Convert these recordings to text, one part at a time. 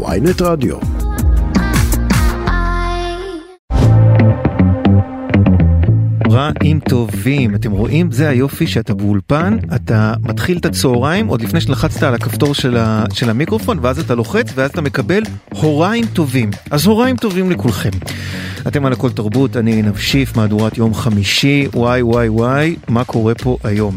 ויינט רדיו. רעים טובים, אתם רואים? זה היופי שאתה באולפן, אתה מתחיל את הצהריים עוד לפני שלחצת על הכפתור של, ה, של המיקרופון ואז אתה לוחץ ואז אתה מקבל הוריים טובים. אז הוריים טובים לכולכם. אתם על הכל תרבות, אני עינב מהדורת יום חמישי, וואי וואי וואי, מה קורה פה היום?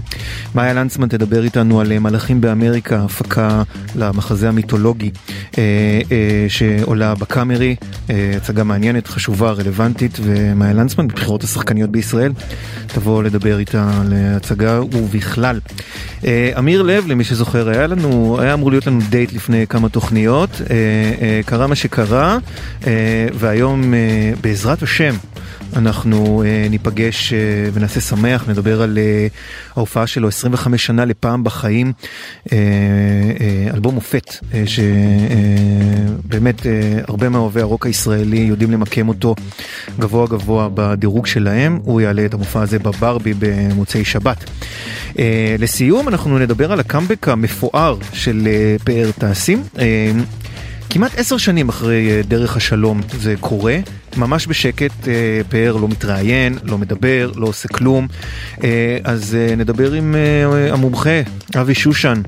מאיה לנצמן תדבר איתנו על מלאכים באמריקה, הפקה למחזה המיתולוגי אה, אה, שעולה בקאמרי, אה, הצגה מעניינת, חשובה, רלוונטית, ומאיה לנצמן, בבחירות השחקניות בישראל, תבוא לדבר איתה על הצגה ובכלל. אה, אמיר לב, למי שזוכר, היה לנו, היה אמור להיות לנו דייט לפני כמה תוכניות, אה, אה, קרה מה שקרה, והיום בעזרת השם אנחנו uh, ניפגש uh, ונעשה שמח, נדבר על uh, ההופעה שלו 25 שנה לפעם בחיים, uh, uh, אלבום מופת, uh, שבאמת uh, uh, הרבה מאוהבי הרוק הישראלי יודעים למקם אותו גבוה גבוה בדירוג שלהם, הוא יעלה את המופע הזה בברבי במוצאי שבת. Uh, לסיום אנחנו נדבר על הקאמבק המפואר של uh, פאר תעשים. Uh, כמעט עשר שנים אחרי אה, דרך השלום זה קורה, ממש בשקט, אה, פאר לא מתראיין, לא מדבר, לא עושה כלום. אה, אז נדבר עם המומחה, אבי שושן,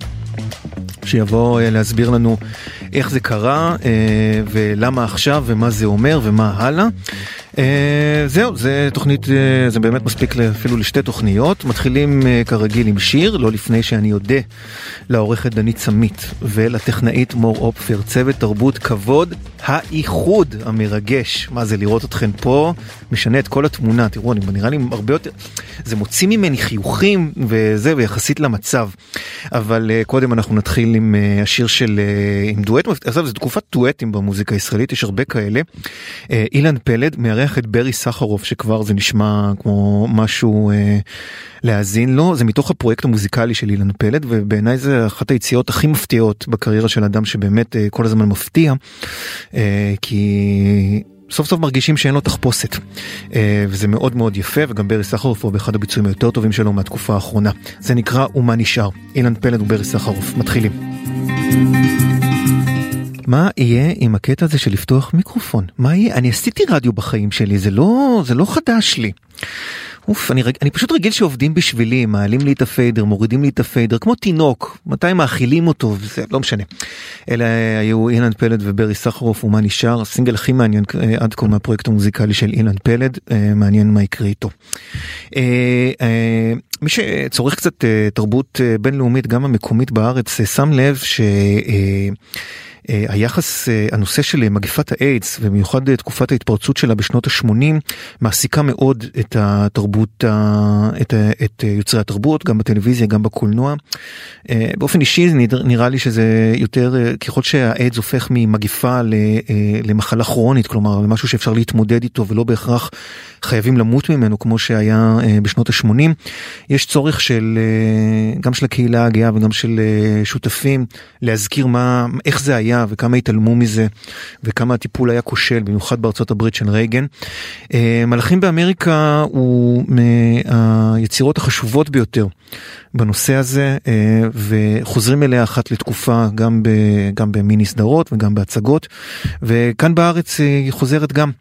שיבוא להסביר לנו איך זה קרה ולמה עכשיו ומה זה אומר ומה הלאה. אה, זהו, זה תוכנית, אה, זה באמת מספיק אפילו לשתי תוכניות. מתחילים אה, כרגיל עם שיר, לא לפני שאני אודה לעורכת דנית סמית ולטכנאית מור אופפר, צוות תרבות כבוד, האיחוד המרגש. מה זה לראות אתכן פה, משנה את כל התמונה. תראו, אני נראה לי הרבה יותר, זה מוציא ממני חיוכים וזה, ויחסית למצב. אבל קודם אנחנו נתחיל עם השיר של, עם דואט, עזוב, זו תקופת דואטים במוזיקה הישראלית, יש הרבה כאלה. אילן פלד, מארח מארח את ברי סחרוף שכבר זה נשמע כמו משהו אה, להאזין לו זה מתוך הפרויקט המוזיקלי של אילן פלד ובעיניי זה אחת היציאות הכי מפתיעות בקריירה של אדם שבאמת אה, כל הזמן מפתיע אה, כי. סוף סוף מרגישים שאין לו תחפושת אה, וזה מאוד מאוד יפה וגם ברי סחרוף הוא באחד הביצועים היותר טובים שלו מהתקופה האחרונה זה נקרא ומה נשאר אילן פלד וברי סחרוף מתחילים. מה יהיה עם הקטע הזה של לפתוח מיקרופון? מה יהיה? אני עשיתי רדיו בחיים שלי, זה לא, זה לא חדש לי. אוף, אני, אני פשוט רגיל שעובדים בשבילי, מעלים לי את הפיידר, מורידים לי את הפיידר, כמו תינוק, מתי מאכילים אותו, זה לא משנה. אלה היו אילן פלד וברי סחרוף ומה נשאר, הסינגל הכי מעניין אה, עד כה מהפרויקט המוזיקלי של אילן פלד, אה, מעניין מה יקרה איתו. אה, מי שצורך קצת תרבות בינלאומית, גם המקומית בארץ, שם לב ש... היחס, הנושא של מגפת האיידס ובמיוחד תקופת ההתפרצות שלה בשנות ה-80 מעסיקה מאוד את התרבות, את, את יוצרי התרבות, גם בטלוויזיה, גם בקולנוע. באופן אישי נראה לי שזה יותר, ככל שהאיידס הופך ממגפה למחלה כרונית, כלומר למשהו שאפשר להתמודד איתו ולא בהכרח חייבים למות ממנו כמו שהיה בשנות ה-80, יש צורך של, גם של הקהילה הגאה וגם של שותפים להזכיר מה, איך זה היה. וכמה התעלמו מזה וכמה הטיפול היה כושל, במיוחד בארצות הברית של רייגן. אה, מלאכים באמריקה הוא מהיצירות החשובות ביותר בנושא הזה אה, וחוזרים אליה אחת לתקופה גם, ב, גם במיני סדרות וגם בהצגות וכאן בארץ היא חוזרת גם.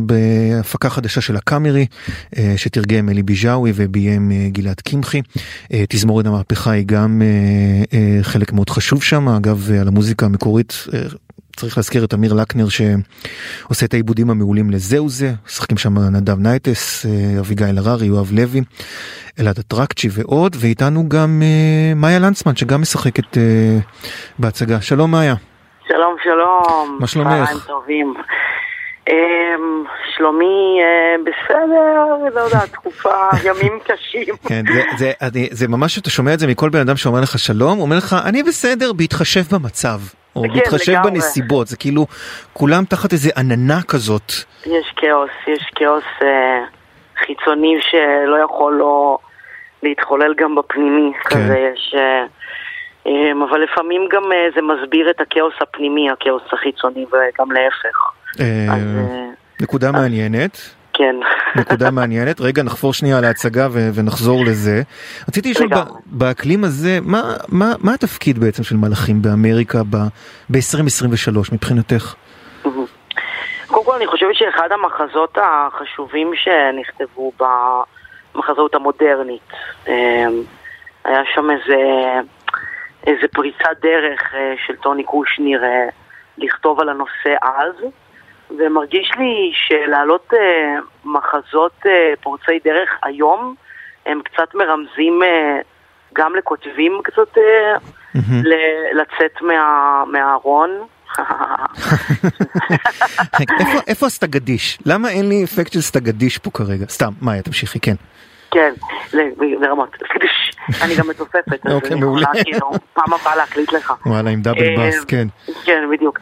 בהפקה חדשה של הקאמרי שתרגם אלי ביג'אווי וביים גלעד קמחי. תזמורת המהפכה היא גם חלק מאוד חשוב שם, אגב על המוזיקה המקורית. צריך להזכיר את עמיר לקנר שעושה את העיבודים המעולים לזהו זה, משחקים שם נדב נייטס, אביגיל הררי, יואב לוי, אלעד אטרקצ'י ועוד, ואיתנו גם מאיה לנצמן שגם משחקת בהצגה. שלום מאיה. שלום שלום. מה שלומך? טובים. אמ, שלומי אה, בסדר, לא יודע, תקופה, ימים קשים. כן, זה, זה, אני, זה ממש, אתה שומע את זה מכל בן אדם שאומר לך שלום, אומר לך, אני בסדר בהתחשב במצב, או כן, בהתחשב לגמרי. בנסיבות, זה כאילו, כולם תחת איזה עננה כזאת. יש כאוס, יש כאוס אה, חיצוני שלא יכול לא להתחולל גם בפנימי, כן. כזה יש... אה, אמ, אבל לפעמים גם אה, זה מסביר את הכאוס הפנימי, הכאוס החיצוני, וגם להפך. אה, נקודה מעניינת. כן. נקודה מעניינת. רגע, נחפור שנייה על ההצגה ו- ונחזור לזה. רציתי לשאול, ב- באקלים הזה, מה, מה, מה התפקיד בעצם של מלאכים באמריקה ב-2023 ב- מבחינתך? קודם כל אני חושבת שאחד המחזות החשובים שנכתבו במחזות המודרנית, אמ, היה שם איזה, איזה פריצת דרך אה, של טוני קושניר אה, לכתוב על הנושא אז. ומרגיש לי שלהעלות אה, מחזות אה, פורצי דרך היום, הם קצת מרמזים אה, גם לכותבים קצת אה, ל- לצאת מה, מהארון. איפה, איפה הסטגדיש? למה אין לי אפקט של סטגדיש פה כרגע? סתם, מאיה, תמשיכי, כן. כן, לרמות. אני גם מצופפת, אז אוקיי, אני. יכולה כאילו פעם הבאה להקליט לך. וואלה, עם דאבל אה, בס, כן. כן, בדיוק.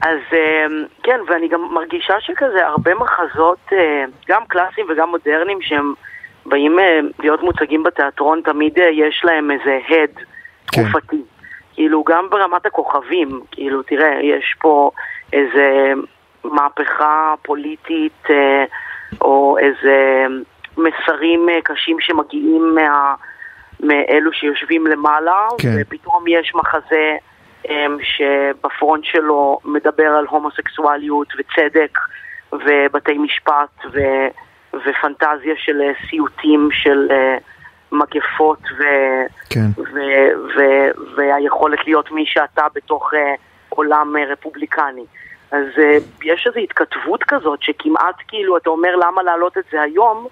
אז אה, כן, ואני גם מרגישה שכזה הרבה מחזות, אה, גם קלאסיים וגם מודרניים, שהם באים להיות מוצגים בתיאטרון, תמיד יש להם איזה הד כן. תקופתי. כאילו, גם ברמת הכוכבים, כאילו, תראה, יש פה איזה מהפכה פוליטית, או איזה מסרים קשים שמגיעים מה... מאלו שיושבים למעלה, כן. ופתאום יש מחזה אמ, שבפרונט שלו מדבר על הומוסקסואליות וצדק ובתי משפט ו, ופנטזיה של אה, סיוטים של אה, מגפות ו, כן. ו, ו, והיכולת להיות מי שאתה בתוך אה, עולם אה, רפובליקני. אז אה, יש איזו התכתבות כזאת שכמעט כאילו אתה אומר למה להעלות את זה היום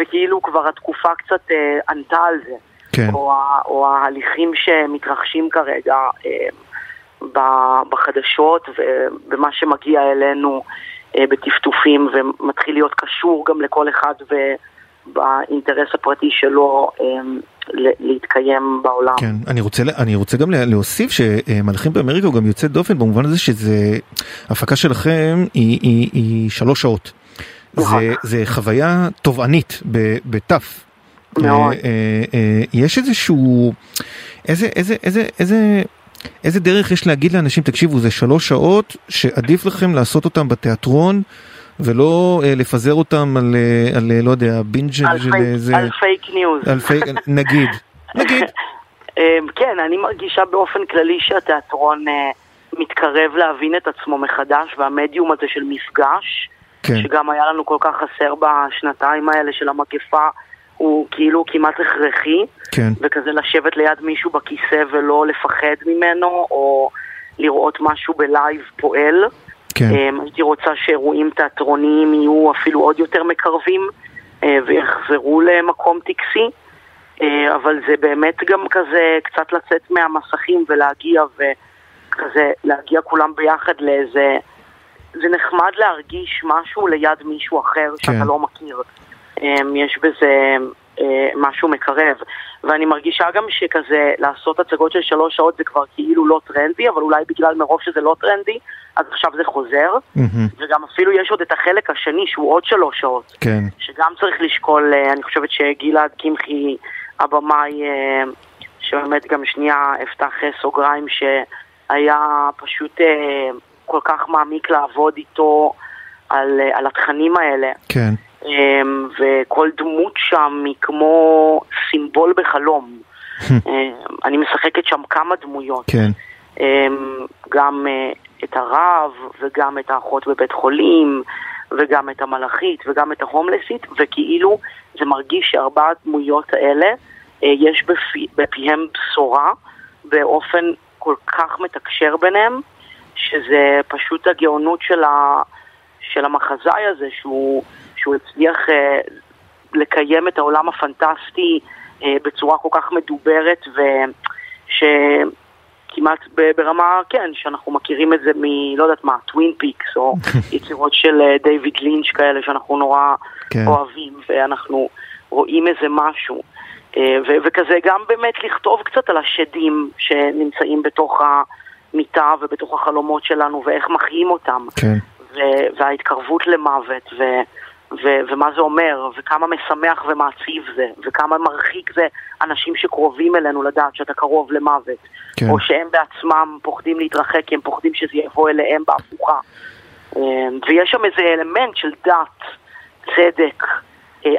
וכאילו כבר התקופה קצת ענתה על זה. כן. או, או ההליכים שמתרחשים כרגע אה, בחדשות ובמה שמגיע אלינו אה, בטפטופים ומתחיל להיות קשור גם לכל אחד ובאינטרס הפרטי שלו אה, להתקיים בעולם. כן, אני רוצה, אני רוצה גם לה- להוסיף שמלאכים באמריקה הוא גם יוצא דופן במובן הזה שזה, הפקה שלכם היא, היא, היא שלוש שעות. נכון. זה, זה חוויה תובענית בתף. מאוד. אה, אה, אה, יש איזשהו, איזה, איזה, איזה, איזה, איזה דרך יש להגיד לאנשים, תקשיבו, זה שלוש שעות שעדיף לכם לעשות אותם בתיאטרון. ולא אה, לפזר אותם על, אה, על לא יודע, בינג' של איזה... פייק- על פייק ניוז. על פייק, נגיד, נגיד. אמ, כן, אני מרגישה באופן כללי שהתיאטרון אה, מתקרב להבין את עצמו מחדש, והמדיום הזה של מפגש, כן. שגם היה לנו כל כך חסר בשנתיים האלה של המגפה, הוא כאילו כמעט הכרחי, כן. וכזה לשבת ליד מישהו בכיסא ולא לפחד ממנו, או לראות משהו בלייב פועל. כן. אמ, הייתי רוצה שאירועים תיאטרוניים יהיו אפילו עוד יותר מקרבים אה, ויחזרו למקום טקסי, אה, אבל זה באמת גם כזה קצת לצאת מהמסכים ולהגיע וכזה להגיע כולם ביחד לאיזה... זה נחמד להרגיש משהו ליד מישהו אחר שאתה כן. לא מכיר. אמ, יש בזה אה, משהו מקרב. ואני מרגישה גם שכזה לעשות הצגות של שלוש שעות זה כבר כאילו לא טרנדי, אבל אולי בגלל מרוב שזה לא טרנדי, אז עכשיו זה חוזר. מהמם. וגם אפילו יש עוד את החלק השני שהוא עוד שלוש שעות. כן. שגם צריך לשקול, אה, אני חושבת שגלעד קמחי, הבמאי, אה, שבאמת גם שנייה אפתח אה, סוגריים, שהיה פשוט כל כך מעמיק לעבוד איתו על, על התכנים האלה. כן. אמ, וכל דמות שם היא כמו סימבול בחלום. אמ, אני משחקת שם כמה דמויות. כן. אמ, גם אה, את הרב, וגם את האחות בבית חולים, וגם את המלאכית, וגם את ההומלסית, וכאילו זה מרגיש שארבע הדמויות האלה, אה, יש בפי, בפיהם בשורה באופן כל כך מתקשר ביניהם, שזה פשוט הגאונות של, ה, של המחזאי הזה, שהוא, שהוא הצליח אה, לקיים את העולם הפנטסטי אה, בצורה כל כך מדוברת, ושכמעט ברמה, כן, שאנחנו מכירים את זה מ... לא יודעת מה, טווין פיקס, או יצירות של אה, דיוויד לינץ' כאלה שאנחנו נורא כן. אוהבים, ואנחנו רואים איזה משהו. אה, ו- וכזה גם באמת לכתוב קצת על השדים שנמצאים בתוך המיטה ובתוך החלומות שלנו, ואיך מחיים אותם. כן. ו- וההתקרבות למוות, ו- ו- ומה זה אומר, וכמה משמח ומעציב זה, וכמה מרחיק זה אנשים שקרובים אלינו לדעת שאתה קרוב למוות, כן. או שהם בעצמם פוחדים להתרחק כי הם פוחדים שזה יבוא אליהם בהפוכה. אה, ויש שם איזה אלמנט של דת, צדק,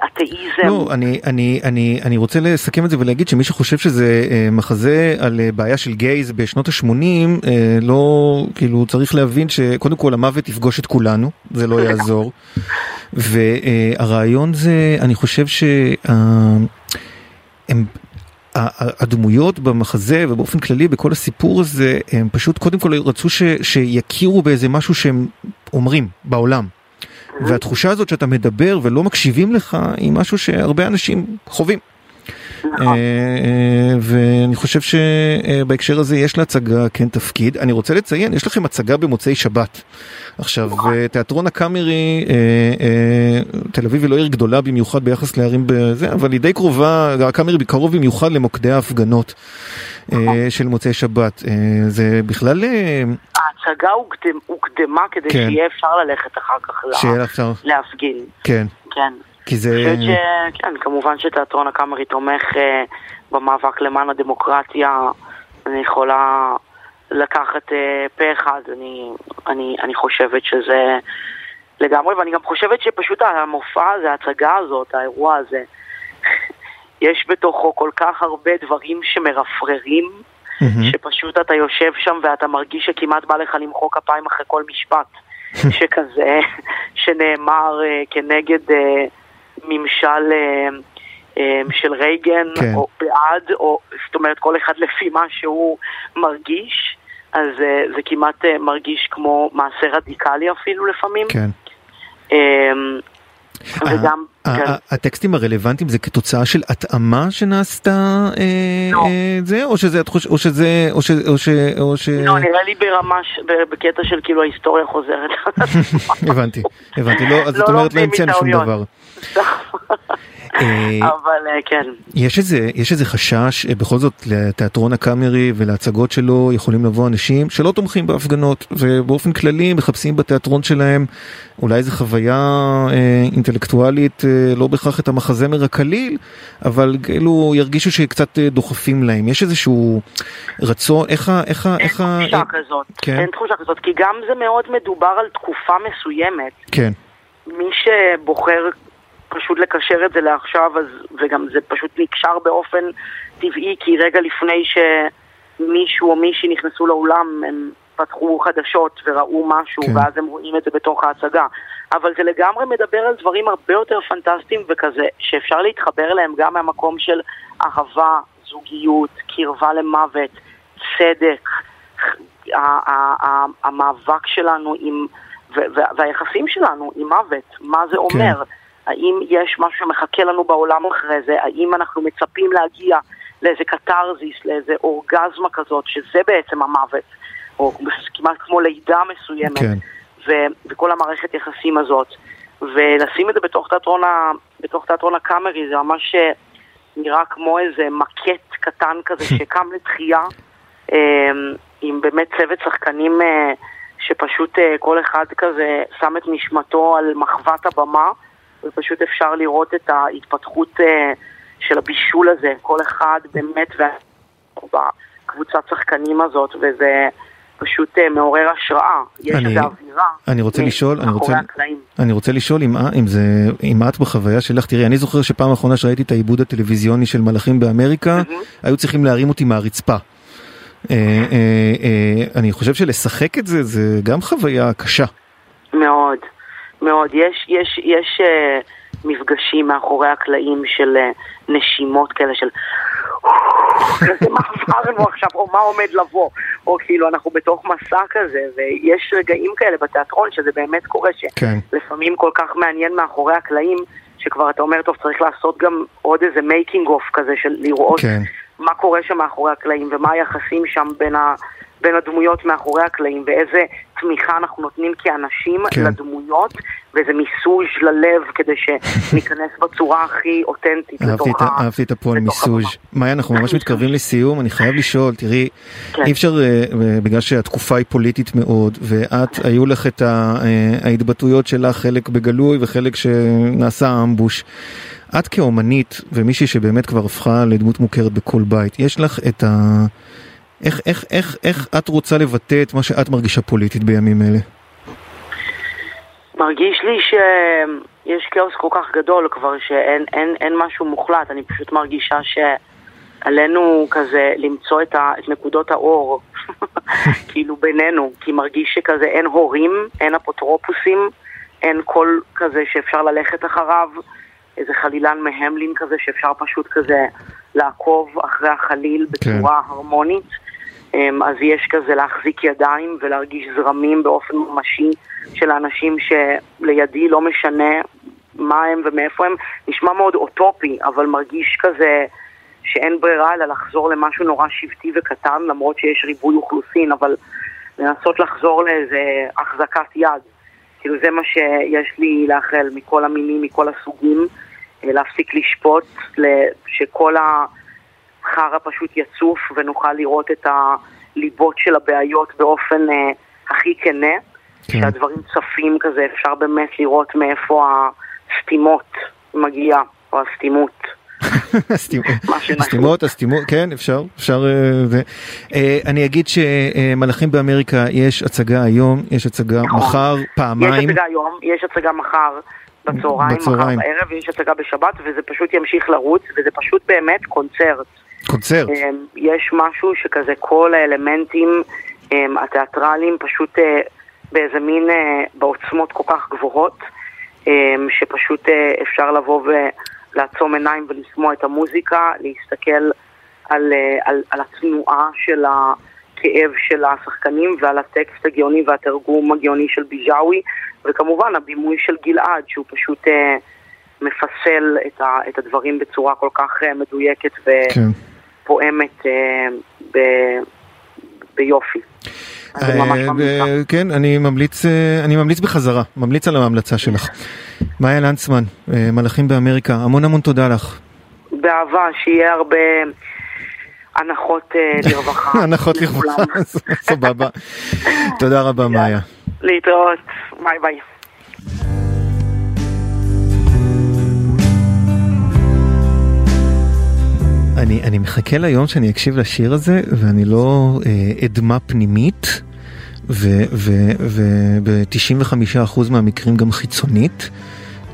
אתאיזם. לא, אני, אני, אני, אני רוצה לסכם את זה ולהגיד שמי שחושב שזה אה, מחזה על אה, בעיה של גייז בשנות ה-80, אה, לא, כאילו צריך להבין שקודם כל המוות יפגוש את כולנו, זה לא יעזור. והרעיון זה, אני חושב שהם... הדמויות במחזה ובאופן כללי בכל הסיפור הזה הם פשוט קודם כל רצו ש, שיכירו באיזה משהו שהם אומרים בעולם והתחושה הזאת שאתה מדבר ולא מקשיבים לך היא משהו שהרבה אנשים חווים. נכון. אה, ואני חושב שבהקשר הזה יש להצגה כן תפקיד. אני רוצה לציין, יש לכם הצגה במוצאי שבת. עכשיו, נכון. תיאטרון הקאמרי, אה, אה, תל אביב היא לא עיר גדולה במיוחד ביחס לערים בזה, אבל היא די קרובה, הקאמרי קרוב במיוחד למוקדי ההפגנות. של מוצאי שבת. זה בכלל... ההצגה הוקדמה כדי כן. שיהיה אפשר ללכת אחר כך להפגין. כן. כן. כי זה... ש... כן, כמובן שתיאטרון הקאמרי תומך uh, במאבק למען הדמוקרטיה. אני יכולה לקחת uh, פה אחד, אני, אני, אני חושבת שזה לגמרי, ואני גם חושבת שפשוט המופע הזה, ההצגה הזאת, האירוע הזה, יש בתוכו כל כך הרבה דברים שמרפררים, mm-hmm. שפשוט אתה יושב שם ואתה מרגיש שכמעט בא לך למחוא כפיים אחרי כל משפט שכזה, שנאמר uh, כנגד... Uh, ממשל אה, אה, של רייגן, כן. או בעד, או זאת אומרת כל אחד לפי מה שהוא מרגיש, אז אה, זה כמעט מרגיש כמו מעשה רדיקלי אפילו לפעמים. כן. וגם, כן. הטקסטים הרלוונטיים זה כתוצאה של התאמה שנעשתה לא. זה או שזה או שזה או שזה או ש... לא נראה לי ברמה בקטע של כאילו ההיסטוריה חוזרת. הבנתי הבנתי לא אז זאת אומרת לא המצאנו שום דבר. אה, אבל אה, כן. יש איזה, יש איזה חשש, אה, בכל זאת לתיאטרון הקאמרי ולהצגות שלו יכולים לבוא אנשים שלא תומכים בהפגנות ובאופן כללי מחפשים בתיאטרון שלהם אולי איזה חוויה אה, אינטלקטואלית, אה, לא בהכרח את המחזמר הקליל, אבל כאילו ירגישו שקצת דוחפים להם. יש איזשהו רצון, איך ה... איך ה... איך אין תחושה כזאת, כן? אין תחושה כזאת, כי גם זה מאוד מדובר על תקופה מסוימת. כן. מי שבוחר פשוט לקשר את זה לעכשיו, אז, וגם זה פשוט נקשר באופן טבעי, כי רגע לפני שמישהו או מישהי נכנסו לאולם, הם פתחו חדשות וראו משהו, כן. ואז הם רואים את זה בתוך ההצגה. אבל זה לגמרי מדבר על דברים הרבה יותר פנטסטיים וכזה, שאפשר להתחבר אליהם גם מהמקום של אהבה, זוגיות, קרבה למוות, צדק, המאבק שלנו עם... והיחסים שלנו עם מוות, מה זה כן. אומר. כן. האם יש משהו שמחכה לנו בעולם אחרי זה? האם אנחנו מצפים להגיע לאיזה קתרזיס, לאיזה אורגזמה כזאת, שזה בעצם המוות, או כמעט כמו לידה מסוימת, כן. ו- וכל המערכת יחסים הזאת. ולשים את זה בתוך תיאטרון, ה- בתוך תיאטרון הקאמרי, זה ממש אה, נראה כמו איזה מקט קטן כזה שקם לתחייה, אה, עם באמת צוות שחקנים אה, שפשוט כל אחד כזה שם את נשמתו על מחבת הבמה. ופשוט אפשר לראות את ההתפתחות אה, של הבישול הזה, כל אחד באמת בקבוצת שחקנים הזאת, וזה פשוט אה, מעורר השראה. יש איזו אווירה. אני רוצה לשאול, אני רוצה, אני רוצה לשאול אם, אם זה, אם את בחוויה שלך, תראי, אני זוכר שפעם אחרונה שראיתי את העיבוד הטלוויזיוני של מלאכים באמריקה, היו צריכים להרים אותי מהרצפה. אה, אני חושב שלשחק את זה, זה גם חוויה קשה. מאוד. מאוד. יש, יש, יש uh, מפגשים מאחורי הקלעים של uh, נשימות כאלה של כזה מה עברנו עכשיו, או מה עומד לבוא, או כאילו אנחנו בתוך מסע כזה, ויש רגעים כאלה בתיאטרון שזה באמת קורה, שלפעמים כן. כל כך מעניין מאחורי הקלעים, שכבר אתה אומר, טוב, צריך לעשות גם עוד איזה making of כזה של לראות כן. מה קורה שם מאחורי הקלעים ומה היחסים שם בין ה... בין הדמויות מאחורי הקלעים ואיזה תמיכה אנחנו נותנים כאנשים כן. לדמויות ואיזה מיסוז' ללב כדי שניכנס בצורה הכי אותנטית לתוך ה... אהבתי את הפועל מיסוז'. מאיה, אנחנו ממש מתקרבים לסיום, אני חייב לשאול, תראי, כן. אי אפשר, אה, בגלל שהתקופה היא פוליטית מאוד, ואת, היו לך את אה, ההתבטאויות שלך, חלק בגלוי וחלק שנעשה אמבוש. את כאומנית ומישהי שבאמת כבר הפכה לדמות מוכרת בכל בית, יש לך את ה... איך, איך, איך, איך את רוצה לבטא את מה שאת מרגישה פוליטית בימים אלה? מרגיש לי יש כאוס כל כך גדול כבר שאין אין, אין משהו מוחלט, אני פשוט מרגישה שעלינו כזה למצוא את, ה, את נקודות האור, כאילו בינינו, כי מרגיש שכזה אין הורים, אין אפוטרופוסים, אין קול כזה שאפשר ללכת אחריו, איזה חלילן מהמלין כזה שאפשר פשוט כזה לעקוב אחרי החליל בצורה כן. הרמונית. אמ, אז יש כזה להחזיק ידיים ולהרגיש זרמים באופן ממשי של האנשים שלידי לא משנה מה הם ומאיפה הם. נשמע מאוד אוטופי, אבל מרגיש כזה שאין ברירה אלא לחזור למשהו נורא שבטי וקטן, למרות שיש ריבוי אוכלוסין, אבל לנסות לחזור לאיזה החזקת יד. כאילו זה מה שיש לי לאחל מכל המינים, מכל הסוגים, אה, להפסיק לשפוט, שכל החרא פשוט יצוף ונוכל לראות את הליבות של הבעיות באופן אה, הכי כנה, כן. שהדברים צפים כזה, אפשר באמת לראות מאיפה הסתימות מגיעה, או הסתימות. הסתימות, הסתימות, כן, אפשר, אפשר, אה, אה, אני אגיד שמלאכים באמריקה יש הצגה היום, יש הצגה נכון. מחר, פעמיים. יש הצגה היום, יש הצגה מחר בצהריים, מחר בערב, ויש הצגה בשבת, וזה פשוט ימשיך לרוץ, וזה פשוט באמת קונצרט. קונצרט. אה, יש משהו שכזה כל האלמנטים התיאטרליים פשוט באיזה מין, בעוצמות כל כך גבוהות, שפשוט אפשר לבוא ו... לעצום עיניים ולשמוע את המוזיקה, להסתכל על, אה, על, על התנועה של הכאב של השחקנים ועל הטקסט הגאוני והתרגום הגאוני של ביג'אווי, וכמובן הבימוי של גלעד, שהוא פשוט אה, מפסל את, ה, את הדברים בצורה כל כך אה, מדויקת ופועמת כן. אה, ב, ביופי. אה, כן, אני ממליץ, אה, אני ממליץ בחזרה, ממליץ על ההמלצה שלך. מאיה לנצמן, מלאכים באמריקה, המון המון תודה לך. באהבה, שיהיה הרבה הנחות לרווחה. הנחות לרווחה, סבבה. תודה רבה, מאיה. להתראות, ביי ביי. אני, אני מחכה ליום שאני אקשיב לשיר הזה ואני לא אה, אדמה פנימית וב-95% מהמקרים גם חיצונית.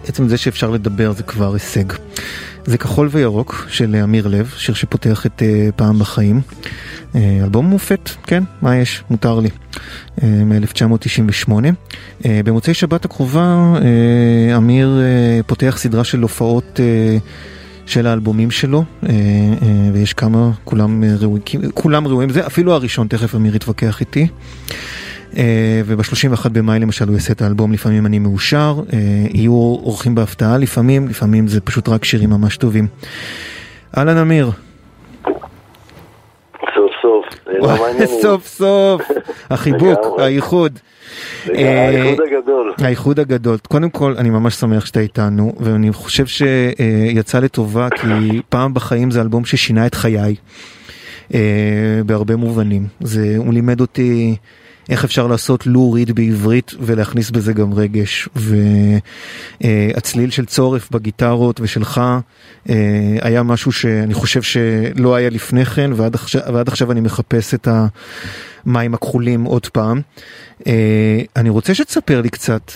עצם זה שאפשר לדבר זה כבר הישג. זה כחול וירוק של אמיר לב, שיר שפותח את uh, פעם בחיים. Uh, אלבום מופת, כן, מה יש? מותר לי. Uh, מ-1998. Uh, במוצאי שבת הקרובה uh, אמיר uh, פותח סדרה של הופעות uh, של האלבומים שלו, uh, uh, ויש כמה, כולם, uh, ראויים, כולם ראויים, זה אפילו הראשון, תכף אמיר יתווכח איתי. אה, וב-31 במאי למשל הוא יעשה את האלבום לפעמים אני מאושר, אה, יהיו אורחים בהפתעה לפעמים, לפעמים זה פשוט רק שירים ממש טובים. אהלן אמיר. סוף סוף, סוף החיבוק, האיחוד. האיחוד אה, הגדול. האיחוד הגדול. קודם כל, אני ממש שמח שאתה איתנו, ואני חושב שיצא לטובה, כי פעם בחיים זה אלבום ששינה את חיי, בהרבה מובנים. הוא לימד אותי איך אפשר לעשות לורית בעברית ולהכניס בזה גם רגש. והצליל של צורף בגיטרות ושלך אה, היה משהו שאני חושב שלא היה לפני כן, ועד עכשיו, ועד עכשיו אני מחפש את המים הכחולים עוד פעם. אה, אני רוצה שתספר לי קצת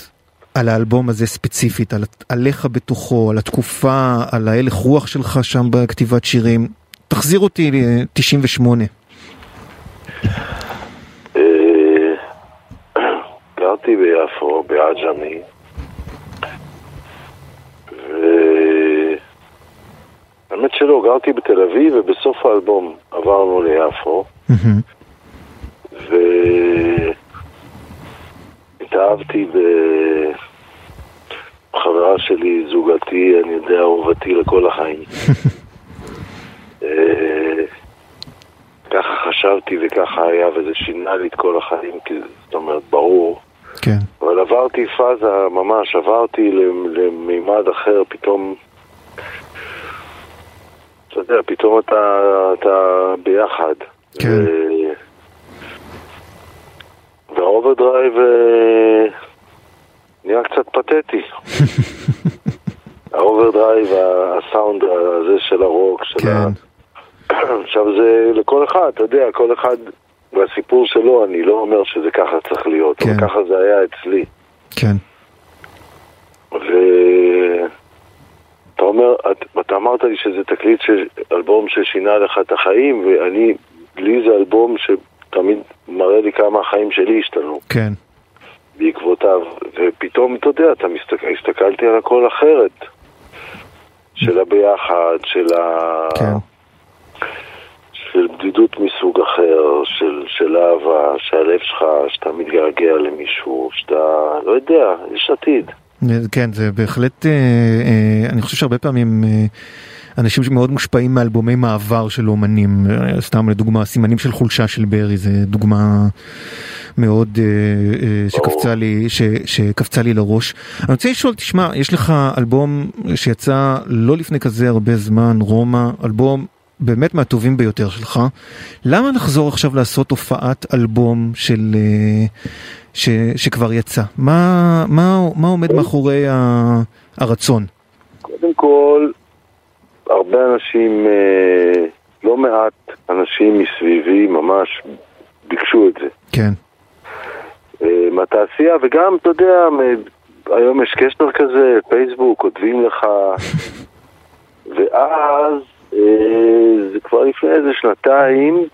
על האלבום הזה ספציפית, על, עליך בתוכו, על התקופה, על ההלך רוח שלך שם בכתיבת שירים. תחזיר אותי ל-98. גרתי ביפו, בעג'מי, והאמת שלא, גרתי בתל אביב ובסוף האלבום עברנו ליפו והתאהבתי בחברה שלי, זוגתי, אני יודע, אהובתי לכל החיים. אה, ככה חשבתי וככה היה, וזה שינה לי את כל החיים, כי זאת אומרת, ברור כן. אבל עברתי פאזה, ממש עברתי למימד אחר, פתאום, אתה יודע, פתאום אתה, אתה ביחד. כן. ו... וה overdrive אה, נהיה קצת פתטי. ה overdrive, הסאונד הזה של הרוק, של כן. ה... עכשיו זה לכל אחד, אתה יודע, כל אחד והסיפור שלו, אני לא אומר שזה ככה צריך להיות, כן. אבל ככה זה היה אצלי. כן. ו... אומר, את, אתה אמרת לי שזה תקליט של אלבום ששינה לך את החיים, ואני, לי זה אלבום שתמיד מראה לי כמה החיים שלי השתנו. כן. בעקבותיו, ופתאום, אתה יודע, אתה מסתכל, הסתכלתי על הכל אחרת. של הביחד, של ה... כן. של בדידות מסוג אחר, של, של אהבה, שהלב שלך, שאתה מתגעגע למישהו, שאתה, לא יודע, יש עתיד. כן, זה בהחלט, אה, אה, אני חושב שהרבה פעמים אה, אנשים שמאוד מושפעים מאלבומי מעבר של אומנים, אה, סתם לדוגמה, סימנים של חולשה של ברי, זה דוגמה מאוד אה, אה, שקפצה לי, ש, שקפצה לי לראש. אני רוצה לשאול, תשמע, יש לך אלבום שיצא לא לפני כזה הרבה זמן, רומא, אלבום באמת מהטובים ביותר שלך. למה לחזור עכשיו לעשות הופעת אלבום של... אה, ש, שכבר יצא? מה, מה, מה עומד מאחורי ה, הרצון? קודם כל, הרבה אנשים, אה, לא מעט אנשים מסביבי ממש ביקשו את זה. כן. אה, מהתעשייה, וגם, אתה יודע, היום יש קשר כזה, פייסבוק, כותבים לך, ואז זה כבר לפני איזה שנתיים,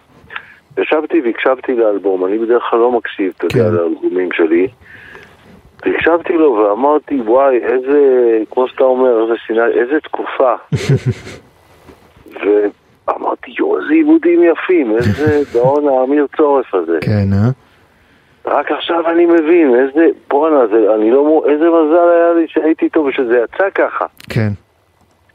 ישבתי והקשבתי לאלבום, אני בדרך כלל לא מקשיב, אתה יודע, כן. לאלבומים שלי. והקשבתי לו ואמרתי, וואי, איזה, כמו שאתה אומר, איזה שינה, איזה תקופה. ואמרתי, יואו, איזה עיבודים יפים, איזה גאון האמיר צורף הזה. כן, אה? רק עכשיו אני מבין, איזה, בואנה, אני לא, איזה מזל היה לי שהייתי איתו ושזה יצא ככה. כן.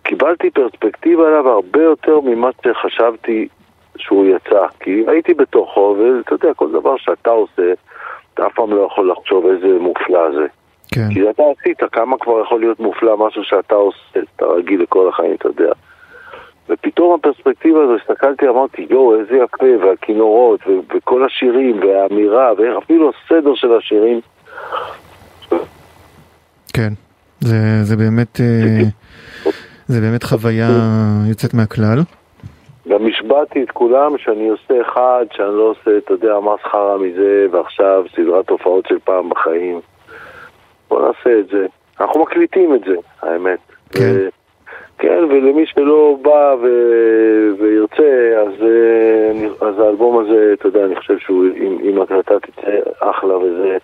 קיבלתי פרספקטיבה עליו הרבה יותר ממה שחשבתי שהוא יצא. כי הייתי בתוכו, ואתה יודע, כל דבר שאתה עושה, אתה אף פעם לא יכול לחשוב איזה מופלא זה. כן. כי אתה עשית, כמה כבר יכול להיות מופלא משהו שאתה עושה, אתה רגיל לכל החיים, אתה יודע. ופתאום הפרספקטיבה הזו, הסתכלתי, אמרתי, יואו, איזה יפה, והכינורות, ו- וכל השירים, והאמירה, ואפילו הסדר של השירים. כן. זה, זה באמת, אה, זה באמת חוויה יוצאת מהכלל. גם השבעתי את כולם שאני עושה אחד, שאני לא עושה, אתה יודע, מסחרה מזה, ועכשיו סדרת הופעות של פעם בחיים. בוא נעשה את זה. אנחנו מקליטים את זה, האמת. כן. ו- כן, ולמי שלא בא ו- וירצה, אז, אה, אז האלבום הזה, אתה יודע, אני חושב שהוא, אם, אם הקלטה תצא אחלה וזה,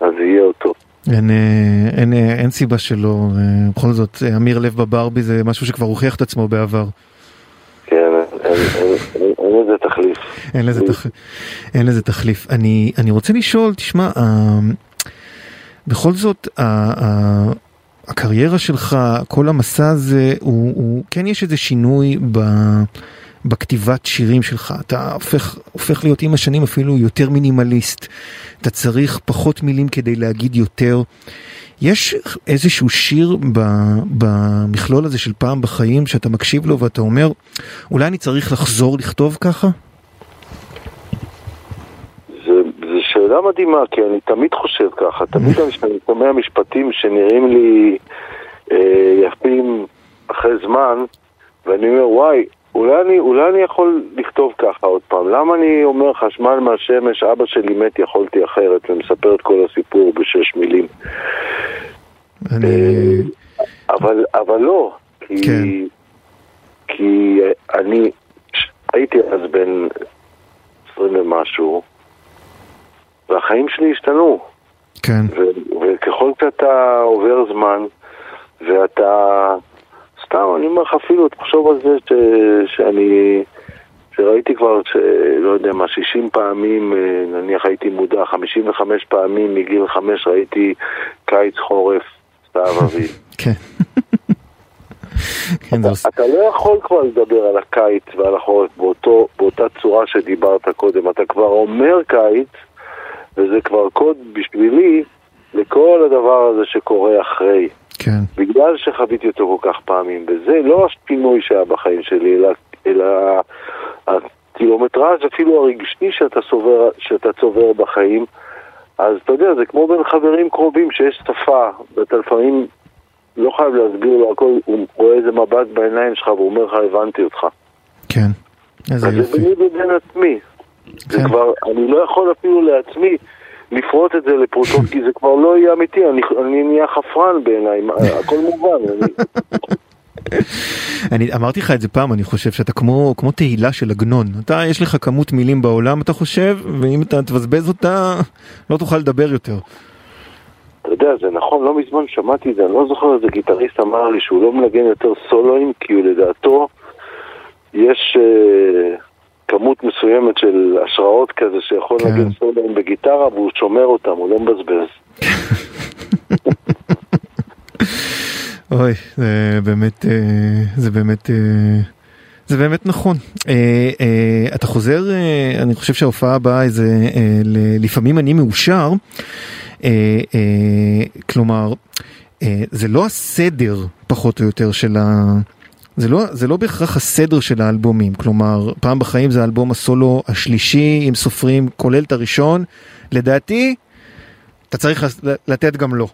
אז יהיה אותו. אין, אה, אין, אה, אין סיבה שלא, אה, בכל זאת, אה, אמיר לב בברבי זה משהו שכבר הוכיח את עצמו בעבר. כן, אין- אין- אין- אין- אין לזה תחליף. אין לזה, תח... אין לזה תחליף. אני, אני רוצה לשאול, תשמע, אה, בכל זאת, ה- ה- הקריירה שלך, כל המסע הזה, הוא, הוא, כן יש איזה שינוי ב, בכתיבת שירים שלך. אתה הופך, הופך להיות עם השנים אפילו יותר מינימליסט. אתה צריך פחות מילים כדי להגיד יותר. יש איזשהו שיר במכלול הזה של פעם בחיים שאתה מקשיב לו ואתה אומר, אולי אני צריך לחזור לכתוב ככה? זה שאלה מדהימה, כי אני תמיד חושב ככה, תמיד אני שומע משפטים שנראים לי אה, יפים אחרי זמן, ואני אומר, וואי, אולי אני, אולי אני יכול לכתוב ככה עוד פעם. למה אני אומר חשמל מהשמש, אבא שלי מת, יכולתי אחרת, ומספר את כל הסיפור בשש מילים. אני... אבל, אבל לא, כי, כן. כי אני הייתי אז בן עשרים ומשהו, והחיים שלי השתנו. כן, ו- וככל שאתה עובר זמן, ואתה... סתם, אני אומר לך אפילו, תחשוב על זה ש- שאני... שראיתי כבר, ש- לא יודע מה, 60 פעמים, אה, נניח הייתי מודע, 55 פעמים מגיל 5 ראיתי קיץ, חורף, סתיו אביב. כן. כן. אתה לא יכול כבר לדבר על הקיץ ועל החורף באותו, באותה צורה שדיברת קודם. אתה כבר אומר קיץ, וזה כבר קוד בשבילי לכל הדבר הזה שקורה אחרי. כן, בגלל שחוויתי אותו כל כך פעמים, וזה לא השינוי שהיה בחיים שלי, אלא, אלא הקילומטראז' אפילו הרגשי שאתה, סובר, שאתה צובר בחיים. אז אתה יודע, זה כמו בין חברים קרובים שיש שפה, ואתה לפעמים לא חייב להסביר לו הכל, הוא רואה איזה מבט בעיניים שלך והוא אומר לך, הבנתי אותך. כן. איזה אז זה יופי. ביני ובין עצמי. זה כן. כבר, אני לא יכול אפילו לעצמי לפרוט את זה לפרוטות, כי זה כבר לא יהיה אמיתי, אני, אני נהיה חפרן בעיניי, הכל מובן. אני, אני אמרתי לך את זה פעם, אני חושב שאתה כמו, כמו תהילה של עגנון. אתה, יש לך כמות מילים בעולם, אתה חושב, ואם אתה תבזבז אותה, לא תוכל לדבר יותר. אתה יודע, זה נכון, לא מזמן שמעתי את זה, אני לא זוכר איזה גיטריסט אמר לי שהוא לא מנגן יותר סולואים, כי הוא לדעתו יש אה, כמות מסוימת של השראות כזה שיכול כן. לנגן סולואים בגיטרה והוא שומר אותם, הוא לא מבזבז. אוי, זה באמת, אה, זה באמת, אה, זה באמת נכון. אה, אתה חוזר, אני חושב שההופעה הבאה זה לפעמים אני מאושר, כלומר, זה לא הסדר פחות או יותר של ה... זה לא, זה לא בהכרח הסדר של האלבומים, כלומר, פעם בחיים זה האלבום הסולו השלישי, אם סופרים, כולל את הראשון, לדעתי, אתה צריך לתת גם לו.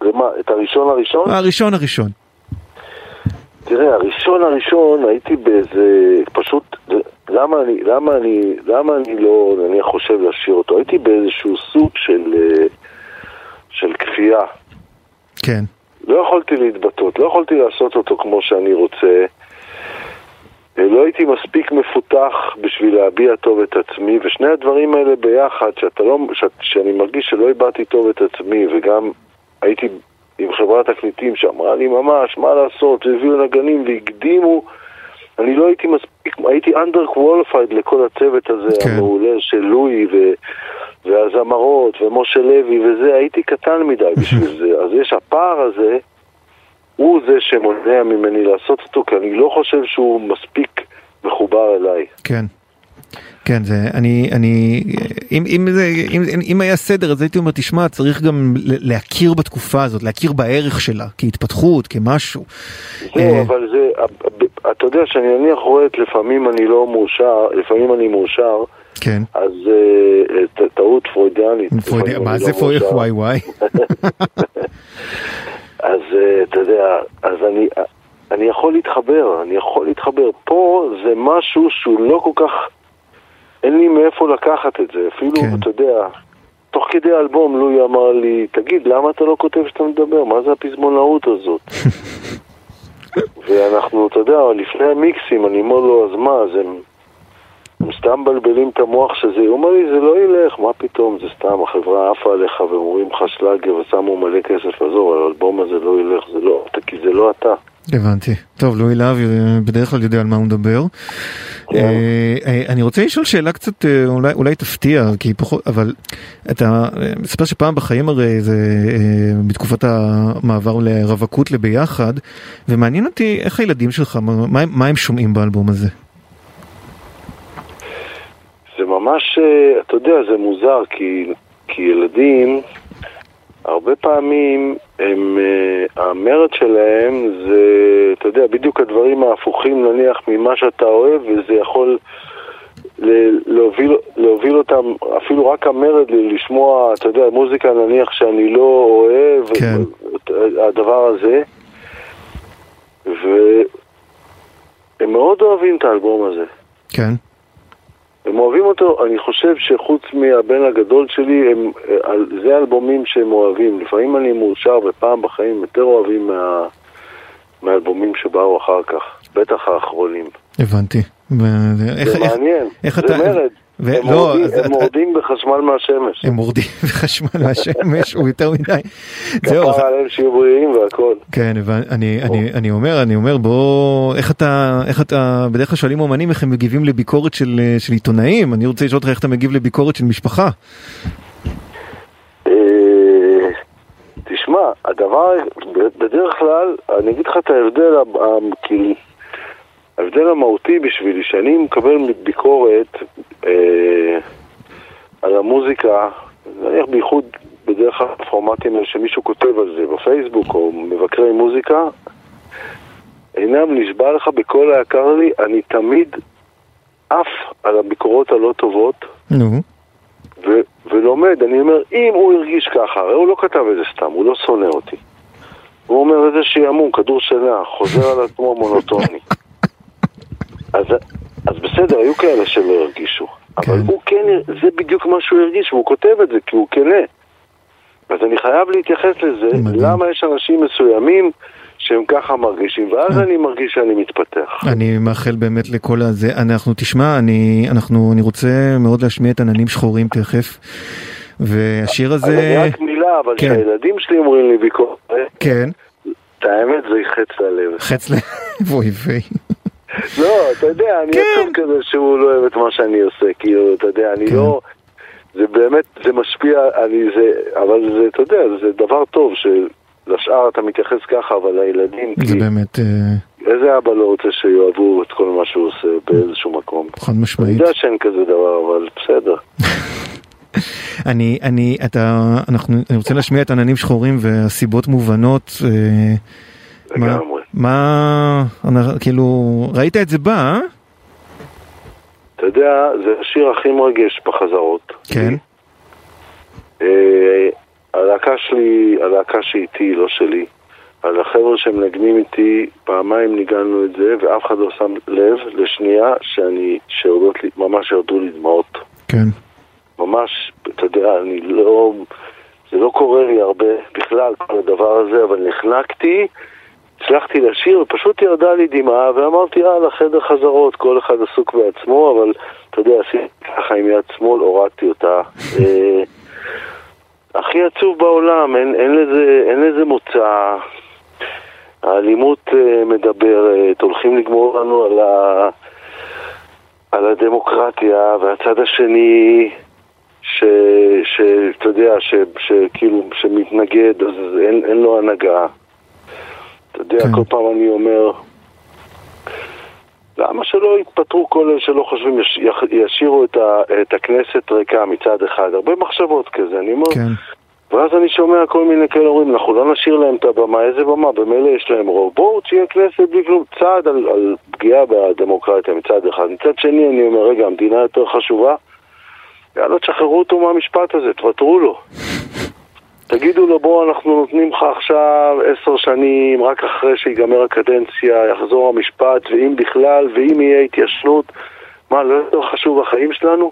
זה מה, את הראשון הראשון? הראשון הראשון. תראה, הראשון הראשון הייתי באיזה, פשוט, למה אני, למה אני, למה אני לא, נניח חושב להשאיר אותו? הייתי באיזשהו סוג של, אה, של כפייה. כן, לא יכולתי להתבטאות, לא יכולתי לעשות אותו כמו שאני רוצה. אה, לא הייתי מספיק מפותח בשביל להביע טוב את עצמי, ושני הדברים האלה ביחד, שאתה לא, ש, שאני מרגיש שלא הבעתי טוב את עצמי, וגם הייתי עם חברת תקליטים שאמרה לי ממש מה לעשות, והביאו נגנים והקדימו, אני לא הייתי מספיק, הייתי under qualified לכל הצוות הזה כן. המעולה של לואי ו... והזמרות ומשה לוי וזה, הייתי קטן מדי בשביל זה. אז יש הפער הזה, הוא זה שמונע ממני לעשות אותו, כי אני לא חושב שהוא מספיק מחובר אליי. כן. כן, זה, אני, אני, אם, אם, זה, אם, אם היה סדר אז הייתי אומר, תשמע, צריך גם להכיר בתקופה הזאת, להכיר בערך שלה, כהתפתחות, כמשהו. זהו, אה, אבל זה, אתה יודע שאני נניח רואה את לפעמים אני לא מאושר, לפעמים אני מאושר, כן. אז אה, טעות פרוידיאנית. פרויד- לפעמים מה אני זה לא פרויד. וואי וואי? אז אה, אתה יודע, אז אני, אני יכול להתחבר, אני יכול להתחבר. פה זה משהו שהוא לא כל כך, אין לי מאיפה לקחת את זה. אפילו, כן. אתה יודע, תוך כדי האלבום לואי אמר לי, תגיד, למה אתה לא כותב שאתה מדבר? מה זה הפזמונאות הזאת? ואנחנו, אתה יודע, לפני המיקסים, אני אומר לו, אז מה, אז הם, הם סתם מבלבלים את המוח שזה, הוא אומר לי, זה לא ילך, מה פתאום, זה סתם, החברה עפה עליך ואומרים לך שלאגר ושמו מלא כסף לעזור, אבל האלבום הזה לא ילך, זה לא, כי זה לא אתה. הבנתי. טוב, לואי להב אה, בדרך כלל יודע על מה הוא מדבר. כן. אה, אה, אני רוצה לשאול שאלה קצת, אולי, אולי תפתיע, כי פחות, אבל אתה מספר שפעם בחיים הרי זה בתקופת המעבר לרווקות לביחד, ומעניין אותי איך הילדים שלך, מה הם שומעים באלבום הזה? ממש, אתה יודע, זה מוזר, כי, כי ילדים, הרבה פעמים, הם, אה, המרד שלהם זה, אתה יודע, בדיוק הדברים ההפוכים נניח ממה שאתה אוהב, וזה יכול להוביל, להוביל אותם, אפילו רק המרד לשמוע, אתה יודע, מוזיקה נניח שאני לא אוהב, כן. הדבר הזה, והם מאוד אוהבים את האלבום הזה. כן, הם אוהבים אותו, אני חושב שחוץ מהבן הגדול שלי, הם, אה, זה האלבומים שהם אוהבים. לפעמים אני מאושר ופעם בחיים יותר אוהבים מה, מהאלבומים שבאו אחר כך, בטח האחרונים. הבנתי. איך- זה איך- מעניין, איך זה אתה- מרד. ו- הם לא, מורדים- אז הם מורדים בחשמל מהשמש. הם מורדים בחשמל מהשמש, הוא יותר מדי. זהו, כפרה עליהם שיהיו בריאים והכל. כן, הבנ- אני, אני, אומר, אני אומר, בוא, איך אתה, איך אתה, בדרך כלל שואלים אומנים איך הם מגיבים לביקורת של, של עיתונאים, אני רוצה לשאול אותך איך אתה מגיב לביקורת של משפחה. אה, תשמע, הדבר, בדרך כלל, אני אגיד לך את ההבדל, כאילו, ההבדל המהותי בשבילי, שאני מקבל ביקורת אה, על המוזיקה, נניח בייחוד בדרך כלל בפורמטים האלה שמישהו כותב על זה בפייסבוק או מבקרי מוזיקה, אינם נשבע לך בכל היקר לי, אני תמיד עף על הביקורות הלא טובות. נו, ו- ולומד, אני אומר, אם הוא הרגיש ככה, הרי הוא לא כתב את זה סתם, הוא לא שונא אותי. הוא אומר איזה שעמום, כדור שינה, חוזר על עצמו מונוטוני. אז, אז בסדר, היו כאלה שלא הרגישו. אבל כן. הוא כן, זה בדיוק מה שהוא הרגיש, והוא כותב את זה כי הוא כנה. אז אני חייב להתייחס לזה, מדהים. למה יש אנשים מסוימים שהם ככה מרגישים, ואז אני מרגיש שאני מתפתח. אני מאחל באמת לכל הזה. אנחנו, תשמע, אני, אנחנו, אני רוצה מאוד להשמיע את עננים שחורים תכף, והשיר הזה... רק מילה, אבל כן. כשהילדים שלי אומרים לי ביקורת, כן, את האמת זה חץ ללב. חץ ל... אוי ויי. לא, אתה יודע, אני כן. עצוב כזה שהוא לא אוהב את מה שאני עושה, כאילו, אתה יודע, אני כן. לא... זה באמת, זה משפיע, אני זה, אבל זה, אתה יודע, זה דבר טוב שלשאר אתה מתייחס ככה, אבל לילדים, זה כי באמת אה, איזה אבא לא רוצה שיאהבו את כל מה שהוא עושה באיזשהו מקום. חד אני משמעית. יודע שאין כזה דבר, אבל בסדר. אני, אני, אתה, אנחנו, אני רוצה להשמיע את עננים שחורים והסיבות מובנות. אה, לגמרי. מה, אנחנו- כאילו, ראית את זה בא, אה? אתה יודע, זה השיר הכי מרגש בחזרות. כן. אה, הלהקה שלי, הלהקה שאיתי, לא שלי, על החבר'ה שמנגנים איתי, פעמיים ניגענו את זה, ואף אחד לא שם לב לשנייה שאני, שיורדות לי, ממש ירדו לי דמעות. כן, ממש, אתה יודע, אני לא, זה לא קורה לי הרבה בכלל, כל הדבר הזה, אבל נחנקתי, הצלחתי לשיר, ופשוט ירדה לי דמעה, ואמרתי, יאללה, חדר חזרות, כל אחד עסוק בעצמו, אבל אתה יודע, עשיתי ככה עם יד שמאל, הורדתי אותה. אה, הכי עצוב בעולם, אין, אין, לזה, אין לזה מוצא. האלימות אה, מדברת, הולכים לגמור לנו על, ה, על הדמוקרטיה, והצד השני, שאתה יודע, שכאילו, שמתנגד, אז אין, אין לו הנהגה. אתה יודע, כן. כל פעם אני אומר, למה שלא יתפטרו כל אלה שלא חושבים, יש- ישאירו את, ה, את הכנסת ריקה מצד אחד? הרבה מחשבות כזה, אני אומר, כן, ואז אני שומע כל מיני כאלה אומרים, אנחנו לא נשאיר להם את הבמה, איזה במה? במילא יש להם רוב. בואו תהיה כנסת בלי כלום. צעד על, על פגיעה בדמוקרטיה מצד אחד. מצד שני אני אומר, רגע, המדינה יותר חשובה? יאללה, תשחררו אותו מהמשפט הזה, תוותרו לו. תגידו לו, בוא, אנחנו נותנים לך עכשיו עשר שנים, רק אחרי שיגמר הקדנציה, יחזור המשפט, ואם בכלל, ואם יהיה התיישנות, מה, לא יותר חשוב החיים שלנו?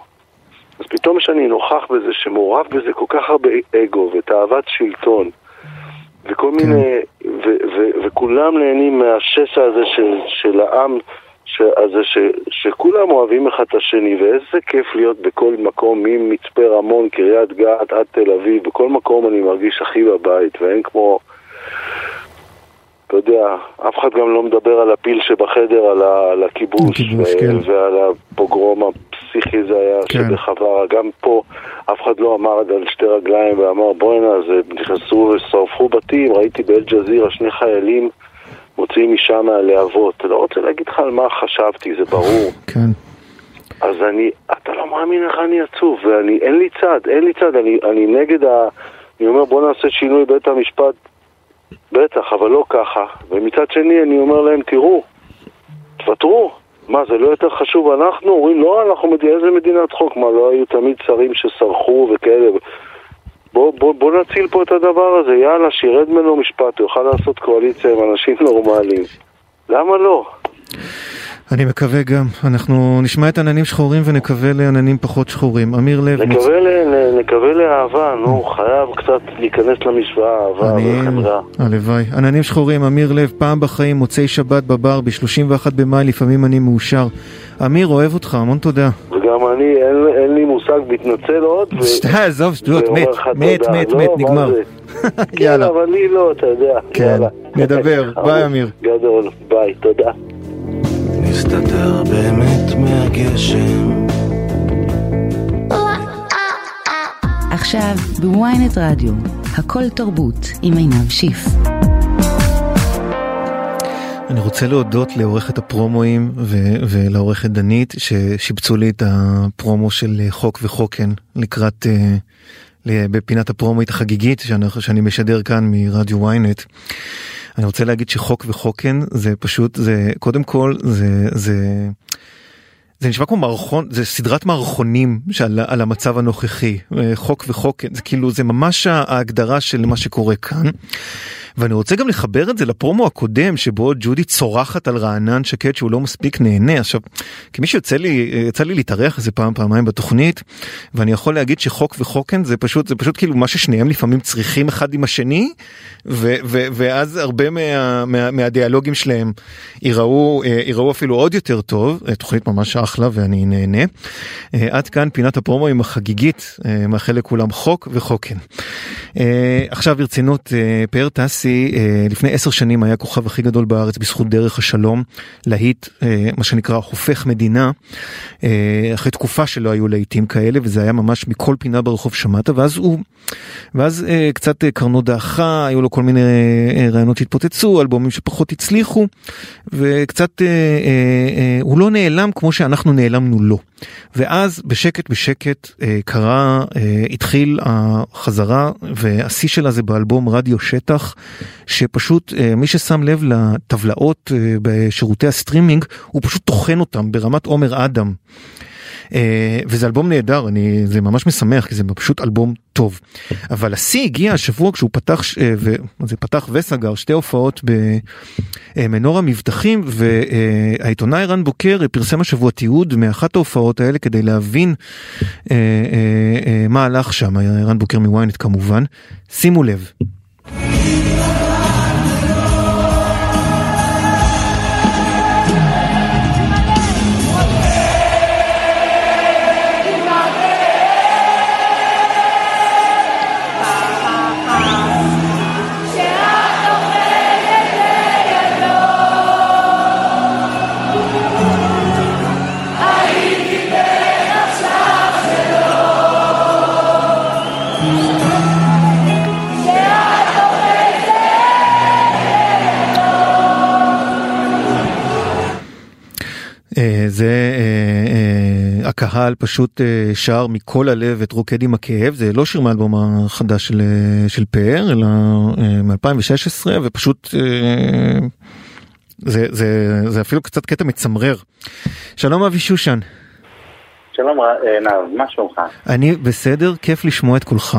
אז פתאום שאני נוכח בזה, שמעורב בזה כל כך הרבה אגו ותאוות שלטון וכל כן. מיני, ו- ו- וכולם נהנים מהשסע הזה של, של העם ש- הזה, ש- שכולם אוהבים אחד את השני, ואיזה כיף להיות בכל מקום, ממצפה רמון, קריית גת עד תל אביב, בכל מקום אני מרגיש הכי בבית, ואין כמו... אתה יודע, אף אחד גם לא מדבר על הפיל שבחדר, על, ה- על הכיבוש, הכיבוש, ו- כן. ועל הפוגרום הפסיכי זה היה כן. שבחווארה. גם פה אף אחד לא אמר על שתי רגליים ואמר בואנה, זה נכנסו ושרפו בתים, ראיתי באל-ג'זירה שני חיילים מוציאים אישה מהלהבות. לא רוצה להגיד לך על מה חשבתי, זה ברור. כן, אז אני, אתה לא מאמין איך אני עצוב, ואני, אין לי צד, אין לי צד, אני, אני נגד ה... אני אומר בוא נעשה שינוי בית המשפט, בטח, אבל לא ככה. ומצד שני אני אומר להם, תראו, תוותרו. מה, זה לא יותר חשוב אנחנו? אומרים, לא, אנחנו מדינה, איזה מדינת חוק? מה, לא היו תמיד שרים שסרחו וכאלה? בוא, בוא, בוא נציל פה את הדבר הזה, יאללה, שירד ממנו משפט, הוא יוכל לעשות קואליציה עם אנשים נורמליים. למה לא? אני מקווה גם. אנחנו נשמע את עננים שחורים ונקווה לעננים פחות שחורים. אמיר לב, מוצ- נקווה, ל, נ- נקווה לאהבה, נו, חייב קצת להיכנס למשוואה, אהבה אני... וחמלה. הלוואי. עננים שחורים, אמיר לב, פעם בחיים, מוצאי שבת בבר, ב-31 במאי, לפעמים אני מאושר. אמיר, אוהב אותך, המון תודה. וגם אני, אין, מושג, מתנצל עוד. שתה, עזוב, שטויות, מת, מת. מת, מת, נגמר. כן, יאללה. אבל לי לא, אתה יודע. כן. נדבר. ביי, אמיר. גדול, ביי, תודה. נסתתר באמת מהגשם עכשיו בוויינט רדיו, הכל תרבות עם עינב שיף. אני רוצה להודות לעורכת הפרומואים ו- ולעורכת דנית ששיבצו לי את הפרומו של חוק וחוקן לקראת, uh, בפינת הפרומואית החגיגית שאני, שאני משדר כאן מרדיו ynet. אני רוצה להגיד שחוק וחוקן זה פשוט, זה קודם כל זה, זה, זה נשמע כמו מערכון, זה סדרת מערכונים שעל, על המצב הנוכחי, חוק וחוקן, זה כאילו זה ממש ההגדרה של מה שקורה כאן. ואני רוצה גם לחבר את זה לפרומו הקודם שבו ג'ודי צורחת על רענן שקד שהוא לא מספיק נהנה. עכשיו, כמי שיוצא לי, יצא לי להתארח איזה פעם פעמיים בתוכנית, ואני יכול להגיד שחוק וחוקן זה פשוט, זה פשוט כאילו מה ששניהם לפעמים צריכים אחד עם השני, ו, ו, ואז הרבה מה, מה, מהדיאלוגים שלהם ייראו, ייראו אפילו עוד יותר טוב, תוכנית ממש אחלה ואני נהנה. עד כאן פינת הפרומואים החגיגית, מאחל לכולם חוק וחוקן. עכשיו ברצינות, פאר טסי לפני עשר שנים היה הכוכב הכי גדול בארץ בזכות דרך השלום, להיט, מה שנקרא הופך מדינה, אחרי תקופה שלא היו להיטים כאלה, וזה היה ממש מכל פינה ברחוב שמעת, ואז הוא, ואז קצת קרנו דעכה, היו לו כל מיני רעיונות שהתפוצצו, אלבומים שפחות הצליחו, וקצת, הוא לא נעלם כמו שאנחנו נעלמנו לו. ואז בשקט בשקט קרה, התחיל החזרה, והשיא שלה זה באלבום רדיו שטח, שפשוט מי ששם לב לטבלאות בשירותי הסטרימינג, הוא פשוט טוחן אותם ברמת עומר אדם. וזה אלבום נהדר, אני, זה ממש משמח, כי זה פשוט אלבום טוב. אבל השיא הגיע השבוע כשהוא פתח, זה פתח וסגר שתי הופעות במנור המבטחים, והעיתונאי רן בוקר פרסם השבוע תיעוד מאחת ההופעות האלה כדי להבין מה הלך שם, רן בוקר מוויינט כמובן. שימו לב. הקהל פשוט שר מכל הלב את רוקד עם הכאב זה לא שיר מאלבום החדש של, של פאר אלא מ-2016 ופשוט זה, זה, זה אפילו קצת קטע מצמרר. שלום אבי שושן. שלום נאב, מה שלומך? אני בסדר, כיף לשמוע את כולך.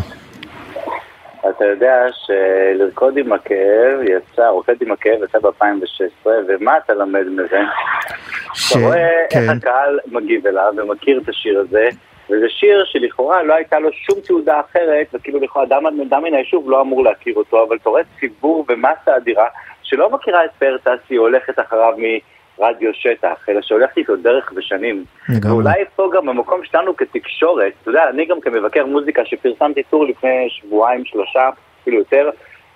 אתה יודע שלרקוד עם הכאב יצא, רוקד עם הכאב יצא ב-2016, ומה אתה למד מזה? ש... אתה רואה כן. איך הקהל מגיב אליו ומכיר את השיר הזה, וזה שיר שלכאורה לא הייתה לו שום תעודה אחרת, וכאילו לכאורה אדם, אדם מן היישוב לא אמור להכיר אותו, אבל אתה רואה ציבור ומסה אדירה שלא מכירה את פאר טסי הולכת אחריו מרדיו שטח, אלא שהולכת איתו דרך ושנים. לגמרי. ואולי פה גם במקום שלנו כתקשורת, אתה יודע, אני גם כמבקר מוזיקה שפרסמתי טור לפני שבועיים, שלושה, אפילו יותר,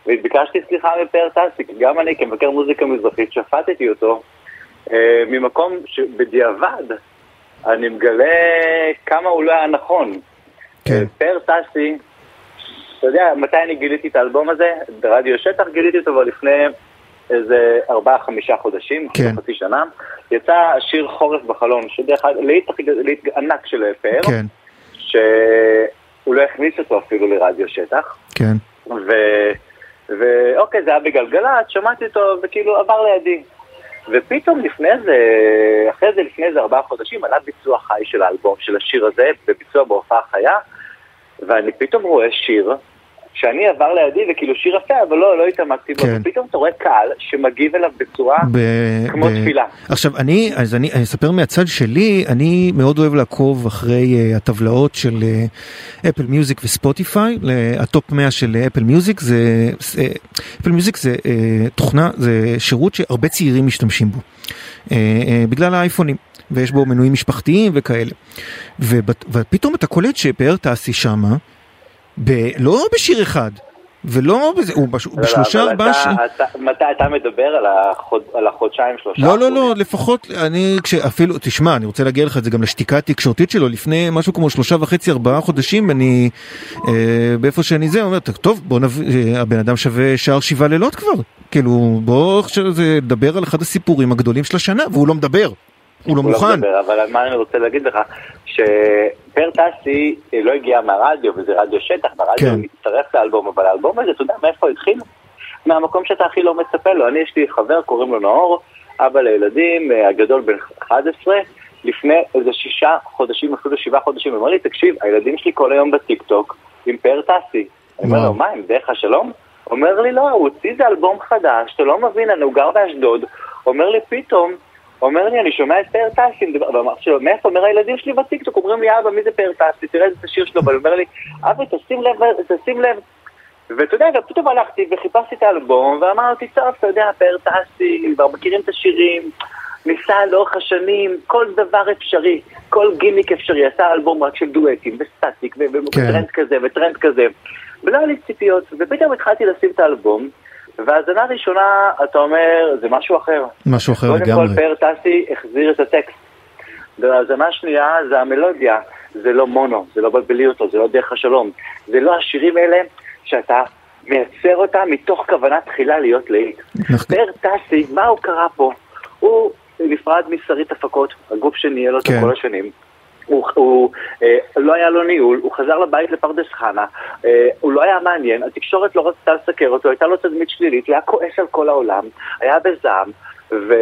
וביקשתי סליחה מפאר כי גם אני כמבקר מוזיקה מזרחית שפטתי אותו. ממקום שבדיעבד אני מגלה כמה הוא לא היה נכון. כן. פר טסי, אתה יודע, מתי אני גיליתי את האלבום הזה? ברדיו שטח גיליתי אותו כבר לפני איזה ארבעה חמישה חודשים, כן. חצי שנה. יצא שיר חורף בחלון, שדרך אגב, להיט ענק של פאר, כן. שהוא לא הכניס אותו אפילו לרדיו שטח. כן. ו... ואוקיי, זה היה בגלגלצ, שמעתי אותו וכאילו עבר לידי. ופתאום לפני זה, אחרי זה לפני איזה ארבעה חודשים עלה ביצוע חי של האלבום, של השיר הזה, בביצוע בהופעה חיה, ואני פתאום רואה שיר שאני עבר לידי וכאילו שיר יפה, אבל לא, לא התעמקתי בו, כן. ופתאום אתה רואה קהל שמגיב אליו בצורה ב... כמו ב... תפילה. עכשיו אני, אז אני, אני אספר מהצד שלי, אני מאוד אוהב לעקוב אחרי uh, הטבלאות של אפל מיוזיק וספוטיפיי, ה top 100 של אפל מיוזיק זה, אפל מיוזיק זה uh, תוכנה, זה שירות שהרבה צעירים משתמשים בו, uh, uh, בגלל האייפונים. ויש בו מנויים משפחתיים וכאלה. ופתאום אתה קולט שפאר טסי שמה, ב, לא בשיר אחד, ולא בזה, הוא בש, בשלושה ארבעה ש... מתי אתה מדבר על, החוד, על החודשיים שלושה? לא, לא, לא, לפחות אני, כשאפילו, תשמע, אני רוצה להגיע לך את זה גם לשתיקה התקשורתית שלו, לפני משהו כמו שלושה וחצי, ארבעה חודשים, אני, אה, באיפה שאני זה, אומר, טוב, בוא נביא, הבן אדם שווה שער שבעה לילות כבר, כאילו, בוא עכשיו נדבר על אחד הסיפורים הגדולים של השנה, והוא לא מדבר. הוא לא מוכן. לא מדבר, אבל מה אני רוצה להגיד לך, שפר טסי לא הגיע מהרדיו, וזה רדיו שטח, והרדיו כן. מצטרף לאלבום, אבל האלבום הזה, אתה יודע מאיפה התחיל? מהמקום שאתה הכי לא מצפה לו. אני, יש לי חבר, קוראים לו נאור, אבא לילדים, הגדול בן 11, לפני איזה שישה חודשים, אפילו שבעה חודשים, הוא אמר לי, תקשיב, הילדים שלי כל היום בטיק טוק עם פר טסי. אני אומר לו, מה, עם דרך השלום? אומר לי, לא, הוא הוציא איזה אלבום חדש, אתה לא מבין, אני הוא גר באשדוד. אומר לי, פתאום, אומר לי, אני שומע את פאר לו, מאיפה? אומר הילדים שלי בטיקטוק, אומרים לי, אבא, מי זה פאר טסי? תראה איזה שיר שלו, אבל הוא אומר לי, אבא, תשים לב, תשים לב. ואתה יודע, גם פתאום הלכתי וחיפשתי את האלבום, ואמרתי, טוב, אתה יודע, פאר טסי, כבר מכירים את השירים, ניסה לאורך השנים, כל דבר אפשרי, כל גימיק אפשרי, עשה אלבום רק של דואטים, וסטטיק, וטרנד כן. כזה, וטרנד כזה. ולא היה לי ציפיות, ופתאום התחלתי לשים את האלבום, והאזנה ראשונה, אתה אומר, זה משהו אחר. משהו אחר לגמרי. קודם כל פאר טסי החזיר את הטקסט. והאזנה שנייה זה המלודיה, זה לא מונו, זה לא בלבלי אותו, זה לא דרך השלום. זה לא השירים האלה שאתה מייצר אותם מתוך כוונה תחילה להיות להיט. נכון. פאר טסי, מה הוא קרא פה? הוא נפרד משרית הפקות, הגוף שניהל אותו כן. כל השנים. הוא, הוא אה, לא היה לו ניהול, הוא חזר לבית לפרדס חנה, אה, הוא לא היה מעניין, התקשורת לא רצתה לסקר אותו, הייתה לו תדמית שלילית, הוא היה כועס על כל העולם, היה בזעם, ו...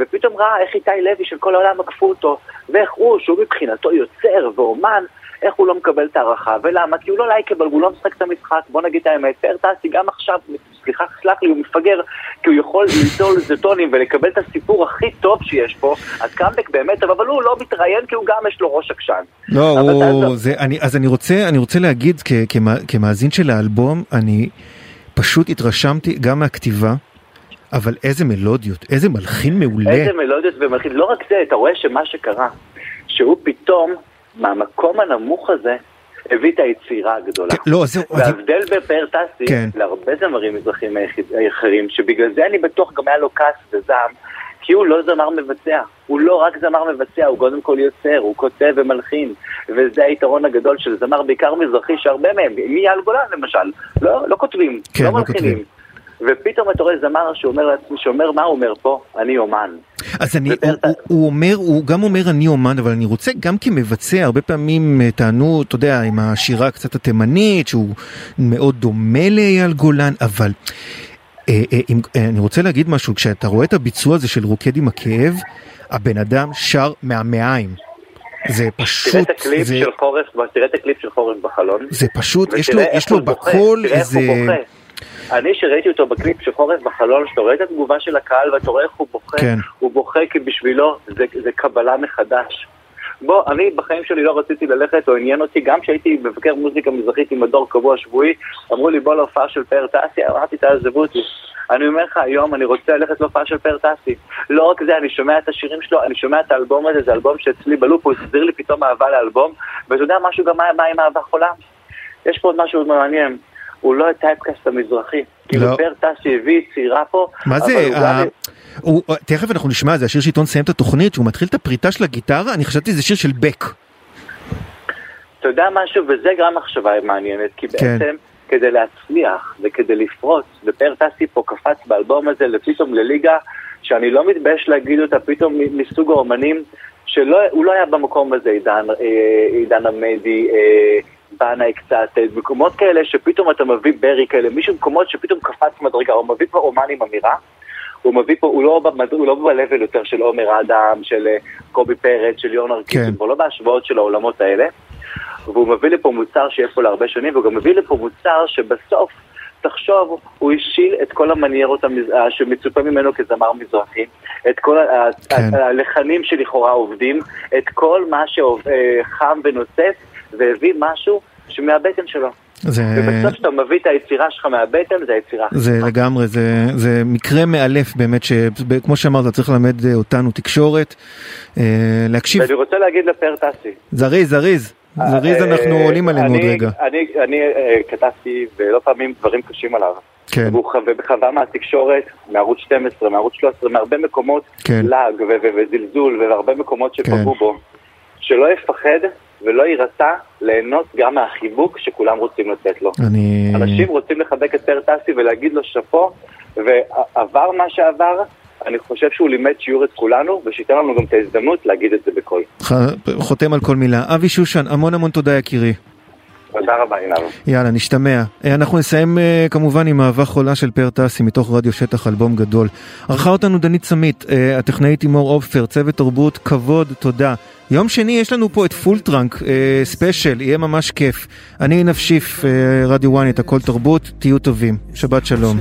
ופתאום ראה איך איתי לוי של כל העולם עקפו אותו, ואיך הוא, שהוא מבחינתו יוצר ואומן, איך הוא לא מקבל את ההערכה, ולמה? כי הוא לא לייקבל, הוא לא משחק את המשחק, בוא נגיד את האמת, פר טסי גם עכשיו, סליחה, סלח לי, הוא מפגר, כי הוא יכול ליטול זטונים ולקבל את הסיפור הכי טוב שיש פה, אז קאמבק באמת, אבל הוא לא מתראיין כי הוא גם יש לו ראש עקשן. לא, הוא, זה, אני, אז אני רוצה, אני רוצה להגיד כ, כמה, כמאזין של האלבום, אני פשוט התרשמתי גם מהכתיבה. אבל איזה מלודיות, איזה מלחין מעולה. איזה מלודיות ומלחין, לא רק זה, אתה רואה שמה שקרה, שהוא פתאום מהמקום הנמוך הזה הביא את היצירה הגדולה. כן, לא, זהו. וההבדל בפאר טסי, כן. להרבה זמרים מזרחים אחרים, שבגלל זה אני בטוח גם היה לו כעס וזעם, כי הוא לא זמר מבצע. הוא לא רק זמר מבצע, הוא קודם כל יוצר, הוא כותב ומלחין. וזה היתרון הגדול של זמר בעיקר מזרחי, שהרבה מהם, מאייל גולן למשל, לא, לא כותבים, כן, לא, לא מלחינים. כותבים. ופתאום אתה רואה זמר שאומר שאומר מה הוא אומר פה? אני אומן. אז אני, הוא, הוא, הוא אומר, הוא גם אומר אני אומן, אבל אני רוצה גם כמבצע, הרבה פעמים אה, טענו, אתה יודע, עם השירה קצת התימנית, שהוא מאוד דומה לאייל גולן, אבל אה, אה, אם, אה, אני רוצה להגיד משהו, כשאתה רואה את הביצוע הזה של רוקד עם הכאב, הבן אדם שר מהמעיים. זה פשוט... תראה את הקליפ זה... של חורף, תראה את הקליפ של חורף בחלון. זה פשוט, יש לו, יש לו בקול איזה... אני שראיתי אותו בקליפ של חורף בחלון, שאתה רואה את התגובה של הקהל ואתה רואה איך הוא בוכה, כן. הוא בוכה כי בשבילו זה, זה קבלה מחדש. בוא, אני בחיים שלי לא רציתי ללכת או עניין אותי, גם כשהייתי מבקר מוזיקה מזרחית עם מדור קבוע שבועי, אמרו לי בוא להופעה של פאר טסי, אמרתי תעזבו אותי. אני אומר לך היום, אני רוצה ללכת להופעה של פאר טסי. לא רק זה, אני שומע את השירים שלו, אני שומע את האלבום הזה, זה אלבום שאצלי בלופ, הוא הסביר לי פתאום אהבה לאלבום, ואתה יודע משהו גם מה עם אהבה חולה? יש פה עוד משהו מעניין. הוא לא הטייפקאסט המזרחי. כאילו לא. פרטס שהביא צעירה פה. מה זה? הוא, תכף אנחנו נשמע, זה השיר שעיתון סיים את התוכנית, שהוא מתחיל את הפריטה של הגיטרה, אני חשבתי שזה שיר של בק. אתה יודע משהו, וזה גם מחשבה מעניינת, כי כן. בעצם כדי להצליח וכדי לפרוץ, ופר טסי פה קפץ באלבום הזה לפתאום לליגה, שאני לא מתבייש להגיד אותה, פתאום מסוג האומנים, שהוא לא היה במקום הזה, עידן, אה, עידן עמדי, אה, בנאי קצת, אה, מקומות כאלה שפתאום אתה מביא ברי כאלה, מישהו במקומות שפתאום קפץ מדרגה, הוא מביא פה אומן עם אמירה, הוא מביא פה, הוא לא, הוא לא ב-level יותר של עומר אדם, של אה, קובי פרץ, של יונר כן. קיסים, הוא לא בהשוואות של העולמות האלה, והוא מביא לפה מוצר שיש פה להרבה שנים, והוא גם מביא לפה מוצר שבסוף, תחשוב, הוא השיל את כל המניירות אה, שמצופה ממנו כזמר מזרחי, את כל כן. הלחנים שלכאורה עובדים, את כל מה שחם ונוצץ, והביא משהו שמהבטן שלו. זה... ובסוף כשאתה מביא את היצירה שלך מהבטן, זה היצירה. זה לגמרי, זה, זה מקרה מאלף באמת, שכמו שאמרת, צריך ללמד אותנו תקשורת, אה, להקשיב. ואני רוצה להגיד לפר טסי. זריז, זריז. זריז אה, אנחנו עולים עלינו עוד רגע. אני, אני אה, כתבתי ולא פעמים דברים קשים עליו. כן. והוא חווה מהתקשורת, מערוץ 12, מערוץ 13, מהרבה מקומות כן. לעג וזלזול והרבה מקומות שפגעו כן. בו. שלא יפחד ולא יירתע ליהנות גם מהחיבוק שכולם רוצים לתת לו. אני... אנשים רוצים לחבק את פר טסי ולהגיד לו שאפו, ועבר מה שעבר, אני חושב שהוא לימד שיעור את כולנו, ושייתן לנו גם את ההזדמנות להגיד את זה בקול. חותם על כל מילה. אבי שושן, המון המון תודה יקירי. תודה רבה, עינב. יאללה, נשתמע. אה, אנחנו נסיים אה, כמובן עם אהבה חולה של פאר טסי מתוך רדיו שטח, אלבום גדול. ערכה אותנו דנית סמית, אה, הטכנאית תימור עופר, צוות תרבות, כבוד, תודה. יום שני יש לנו פה את Full Trunk, ספיישל, יהיה ממש כיף. אני נפשיף, רדיו וואנית, הכל תרבות, תהיו טובים. שבת שלום.